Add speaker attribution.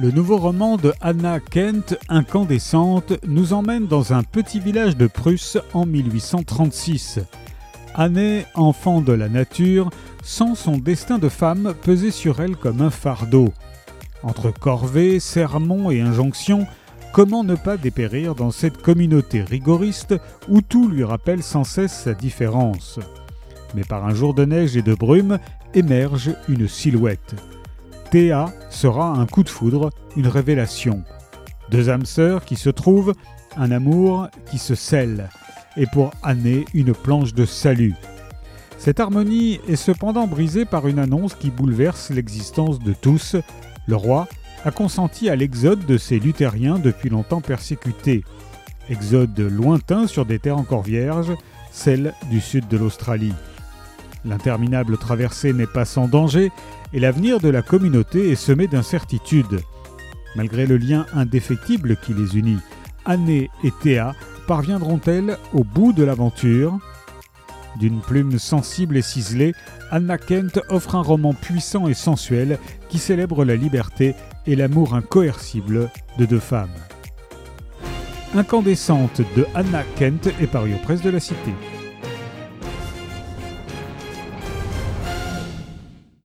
Speaker 1: Le nouveau roman de Anna Kent, Incandescente, nous emmène dans un petit village de Prusse en 1836. Anne, enfant de la nature, sent son destin de femme peser sur elle comme un fardeau. Entre corvée, sermons et injonctions, comment ne pas dépérir dans cette communauté rigoriste où tout lui rappelle sans cesse sa différence? Mais par un jour de neige et de brume émerge une silhouette. Théa sera un coup de foudre, une révélation. Deux âmes sœurs qui se trouvent, un amour qui se scelle, et pour Anne une planche de salut. Cette harmonie est cependant brisée par une annonce qui bouleverse l'existence de tous. Le roi a consenti à l'exode de ces luthériens depuis longtemps persécutés. Exode lointain sur des terres encore vierges, celles du sud de l'Australie. L'interminable traversée n'est pas sans danger et l'avenir de la communauté est semé d'incertitudes. Malgré le lien indéfectible qui les unit, Anne et Théa parviendront-elles au bout de l'aventure? D'une plume sensible et ciselée, Anna Kent offre un roman puissant et sensuel qui célèbre la liberté et l'amour incoercible de deux femmes. Incandescente de Anna Kent est paru aux presses de la Cité.